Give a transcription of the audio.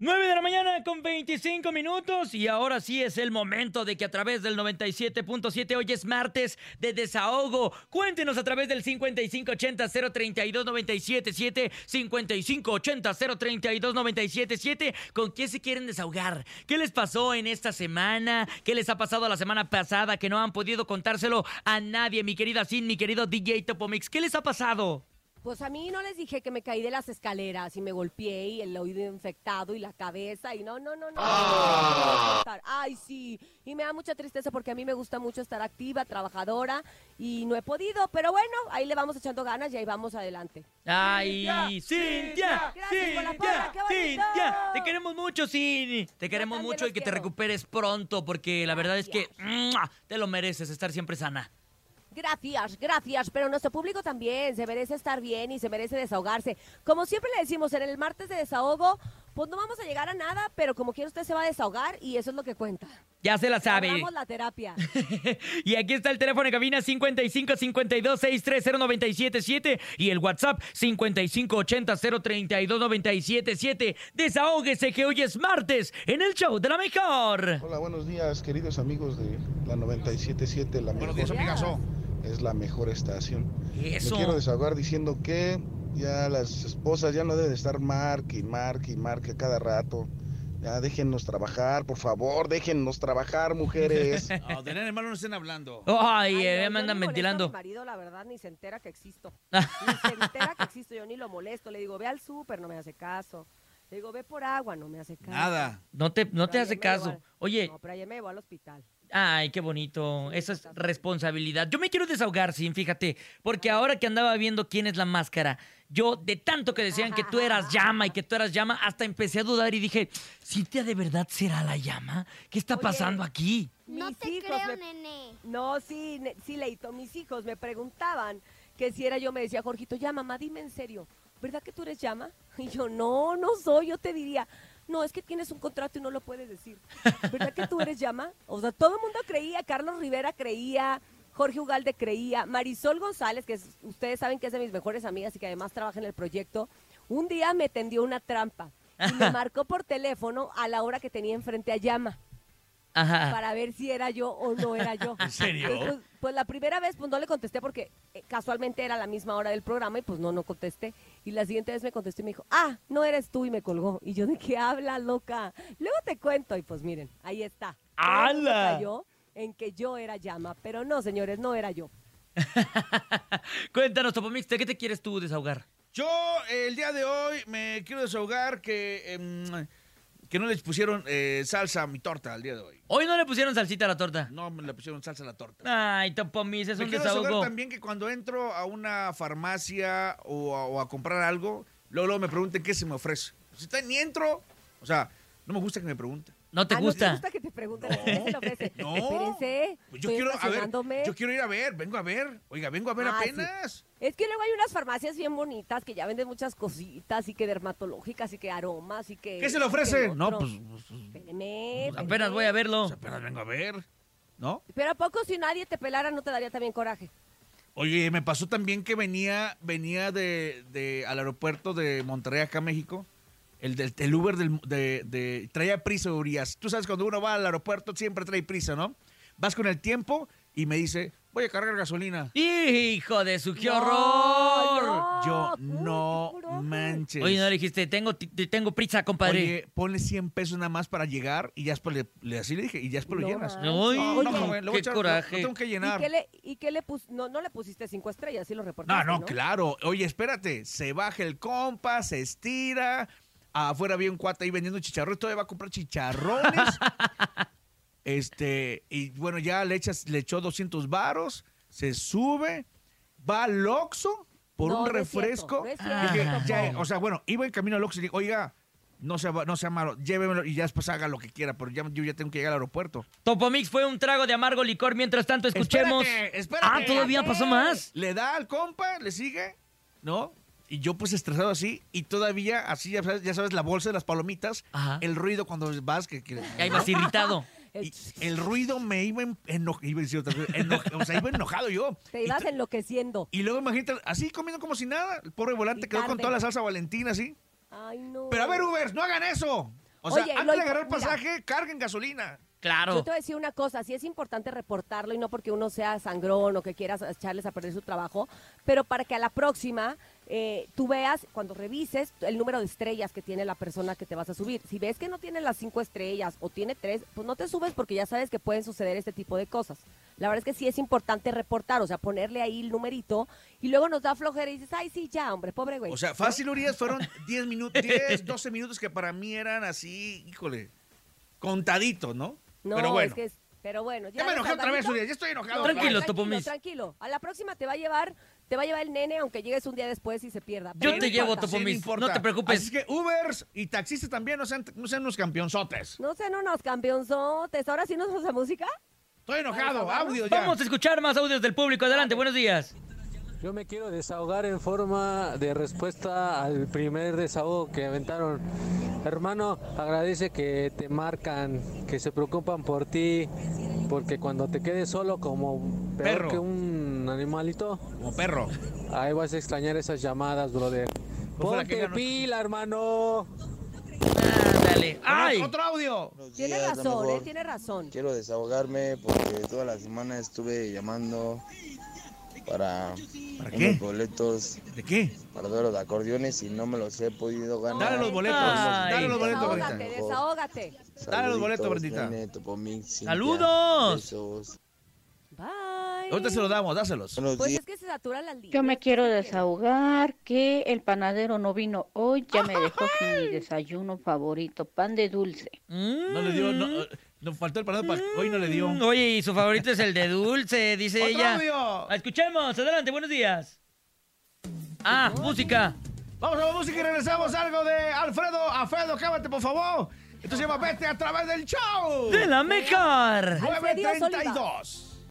9 de la mañana con 25 minutos y ahora sí es el momento de que a través del 97.7 hoy es martes de desahogo. Cuéntenos a través del 5580-032-977, 5580-032-977 con qué se quieren desahogar. ¿Qué les pasó en esta semana? ¿Qué les ha pasado la semana pasada que no han podido contárselo a nadie? Mi querida Sin, mi querido DJ Topomix, ¿qué les ha pasado? Pues a mí no les dije que me caí de las escaleras y me golpeé y el oído infectado y la cabeza y no, no, no, no. Ay, sí. Y me da mucha tristeza porque a mí me gusta mucho estar activa, trabajadora y no he podido. Pero bueno, ahí le vamos echando ganas y ahí vamos adelante. Ay, Cintia, Cintia, Cintia, te queremos mucho, Cindy. Te queremos mucho y que te recuperes pronto porque la verdad es que te lo mereces estar siempre sana. Gracias, gracias, pero nuestro público también se merece estar bien y se merece desahogarse. Como siempre le decimos, en el martes de desahogo, pues no vamos a llegar a nada, pero como quiera usted se va a desahogar y eso es lo que cuenta. Ya se la sabe. Vamos la terapia. y aquí está el teléfono en cabina 55 52 630 977 y el WhatsApp 55 80 032 977. Desahógese que hoy es martes en el show de la mejor. Hola, buenos días, queridos amigos de la 977, la mejor. Buenos días, amigazo es la mejor estación. Eso. Me quiero desahogar diciendo que ya las esposas ya no deben estar marque y marque y marque cada rato. Ya déjennos trabajar, por favor, déjennos trabajar, mujeres. No, de nada malo no estén hablando. Ay, Ay, eh, no, me andan ventilando. Mi marido, la verdad, ni se entera que existo. ni se entera que existo, yo ni lo molesto. Le digo, ve al súper, no me hace caso. Le digo, ve por agua, no me hace caso. Nada. No te, no Pero te hace caso. al- Oye, No, pero ayer me llevó al hospital. Ay, qué bonito. Eso es responsabilidad. Yo me quiero desahogar, Sin, fíjate. Porque ahora que andaba viendo quién es la máscara, yo de tanto que decían que tú eras llama y que tú eras llama, hasta empecé a dudar y dije, ¿Cintia de verdad será la llama? ¿Qué está Oye. pasando aquí? No Mis te hijos creo, me- nene. No, sí, ne- sí, Leito, mis hijos me preguntaban que si era yo, me decía, Jorgito, ya, mamá, dime en serio, ¿verdad que tú eres llama? Y yo, no, no soy, yo te diría, no, es que tienes un contrato y no lo puedes decir. ¿Verdad que tú eres llama? O sea, todo el mundo creía, Carlos Rivera creía, Jorge Ugalde creía, Marisol González, que es- ustedes saben que es de mis mejores amigas y que además trabaja en el proyecto, un día me tendió una trampa y me marcó por teléfono a la hora que tenía enfrente a llama Ajá. para ver si era yo o no era yo. ¿En serio? Pues, pues la primera vez pues no le contesté porque eh, casualmente era la misma hora del programa y pues no, no contesté. Y la siguiente vez me contestó y me dijo, ah, no eres tú y me colgó. Y yo, ¿de qué habla, loca? Luego te cuento y pues miren, ahí está. ¡Hala! cayó en que yo era llama, pero no, señores, no era yo. Cuéntanos, Topomix, ¿de qué te quieres tú desahogar? Yo el día de hoy me quiero desahogar que, em, que no les pusieron eh, salsa a mi torta el día de hoy. Hoy no le pusieron salsita a la torta. No me le pusieron salsa a la torta. Ay, Topomix, es me un quiero desahogo. también que cuando entro a una farmacia o a, o a comprar algo, luego, luego me pregunten qué se me ofrece. Si está, ni entro, o sea, no me gusta que me pregunten. ¿No te Ah, gusta? ¿No te gusta que te pregunten? No. Espérense, Pues yo quiero, a ver, yo quiero ir a ver, vengo a ver. Oiga, vengo a ver Ah, sí. apenas. Es que luego hay unas farmacias bien bonitas que ya venden muchas cositas y que dermatológicas y que aromas y que... ¿Qué se le ofrece? No, otro. pues, pues, Espéreme, Apenas espéreme. voy a verlo. pues, apenas vengo a ver. ¿No? Pero ¿a poco si nadie te pelara no te daría también coraje? Oye, me pasó también que venía, venía de, de- al aeropuerto de Monterrey acá a México. El, del el Uber del, de, de- traía prisa, Urias. Tú sabes, cuando uno va al aeropuerto siempre trae prisa, ¿no? Vas con el tiempo y me dice, voy a cargar gasolina. Hijo de su, qué No, horror. no. Yo, uy, no manches. Oye, no le dijiste, tengo, tengo prisa, compadre. Oye, ponle 100 pesos nada más para llegar y ya después le, le- así le dije, y ya después lo No llenas. manches. Ay, No, no, joven, le voy a qué echar- coraje. lo tengo que ¿Y llenar. qué le, y qué le pus- no, no le pusiste cinco estrellas, sí lo No, reportaste, no, ¿no? claro. Oye, espérate. Se baja el compa, se estira. Afuera había un cuate ahí vendiendo chicharrones. Todavía va a comprar chicharrones. este, y bueno, ya le, echas, le echó 200 varos. Se sube. Va al Oxxo por No, un no es cierto, refresco. no es Ah. Dije, ya, o sea, bueno, iba en camino al Oxxo y dije, oiga, no sea, no sea malo, llévemelo y ya después haga lo que quiera, pero ya, yo ya tengo que llegar al aeropuerto. Topomix fue un trago de amargo licor. Mientras tanto, escuchemos. Espérate, espérate. Ah, todavía pasó más. Le da al compa, le sigue, ¿no? Y yo pues estresado así, y todavía así, ya sabes, ya sabes, la bolsa de las palomitas, Ajá. el ruido cuando vas, que, que- Ahí vas irritado. y el ruido me iba enojado, iba a decir otra cosa, eno- o sea, iba enojado yo. Te ibas enloqueciendo. Y luego imagínate, así comiendo como si nada, el pobre volante Y quedó con toda la salsa valentina así. Ay, no. Pero a ver, Ubers, no hagan eso. O sea, Oye, antes de agarrar mira, pasaje, carguen gasolina. Claro. Yo te voy a decir una cosa, sí es importante reportarlo y no porque uno sea sangrón o que quieras echarles a perder su trabajo, pero para que a la próxima eh, tú veas, cuando revises, el número de estrellas que tiene la persona que te vas a subir. Si ves que no tiene las cinco estrellas o tiene tres, pues no te subes porque ya sabes que pueden suceder este tipo de cosas. La verdad es que sí es importante reportar, o sea, ponerle ahí el numerito y luego nos da flojera y dices, ay, sí, ya, hombre, pobre güey. O sea, fácil, Urias, fueron 10 minutos, 10, 12 minutos que para mí eran así, híjole, contaditos, ¿no? No, Pero bueno. es que es- pero bueno, Ya me enojé otra vez. Urias, ya estoy enojado. Tranquilo, tranquilo, Topomis. tranquilo. A la próxima te va a llevar, te va a llevar el nene, aunque llegues un día después y se pierda. Yo te llevo, importa. Topo. Sí, no te preocupes. Así que Ubers y taxistas también no sean, no sean unos campeonzotes. No sean unos campeonzotes. Ahora sí nos vamos a música. Estoy enojado, audio ya. Vamos a escuchar más audios del público. Adelante, buenos días. Yo me quiero desahogar en forma de respuesta al primer desahogo que aventaron. Hermano, agradece que te marcan, que se preocupan por ti, porque cuando te quedes solo como peor Perro. que un animalito, Como perro. ahí vas a extrañar esas llamadas, brother. Ponte pila, hermano. Ándale. ¡Ay! Otro audio. Tiene días, la razón, mejor. eh, tiene razón. Quiero desahogarme porque toda la semana estuve llamando para ¿Para unos qué? boletos ¿De qué? para duelo de acordeones y no me los he podido ganar. Dale los boletos. Ay. Dale los boletos, Desahógate, Brendita. desahógate. Saluditos, boletos, Brendita. nene, Topomix, Cintia, ¡Saludos! besos. Bye. Ahorita se los damos, dáselos. Buenos Pues días. es que se saturan las líneas. Yo me quiero desahogar que el panadero no vino hoy, ya me dejó sin mi desayuno favorito, pan de dulce. No le dio, no, nos faltó el parado para hoy no le dio. Mm, Oye, y su favorito es el de dulce, dice ¡Otro ella. audio! Escuchemos, adelante, buenos días. Ah, música. Vamos a la música y regresamos algo de Alfredo. Alfredo, cámate, por favor. Esto se llama Vete a través del show. De la mejor. Alfredo Soliva. 932.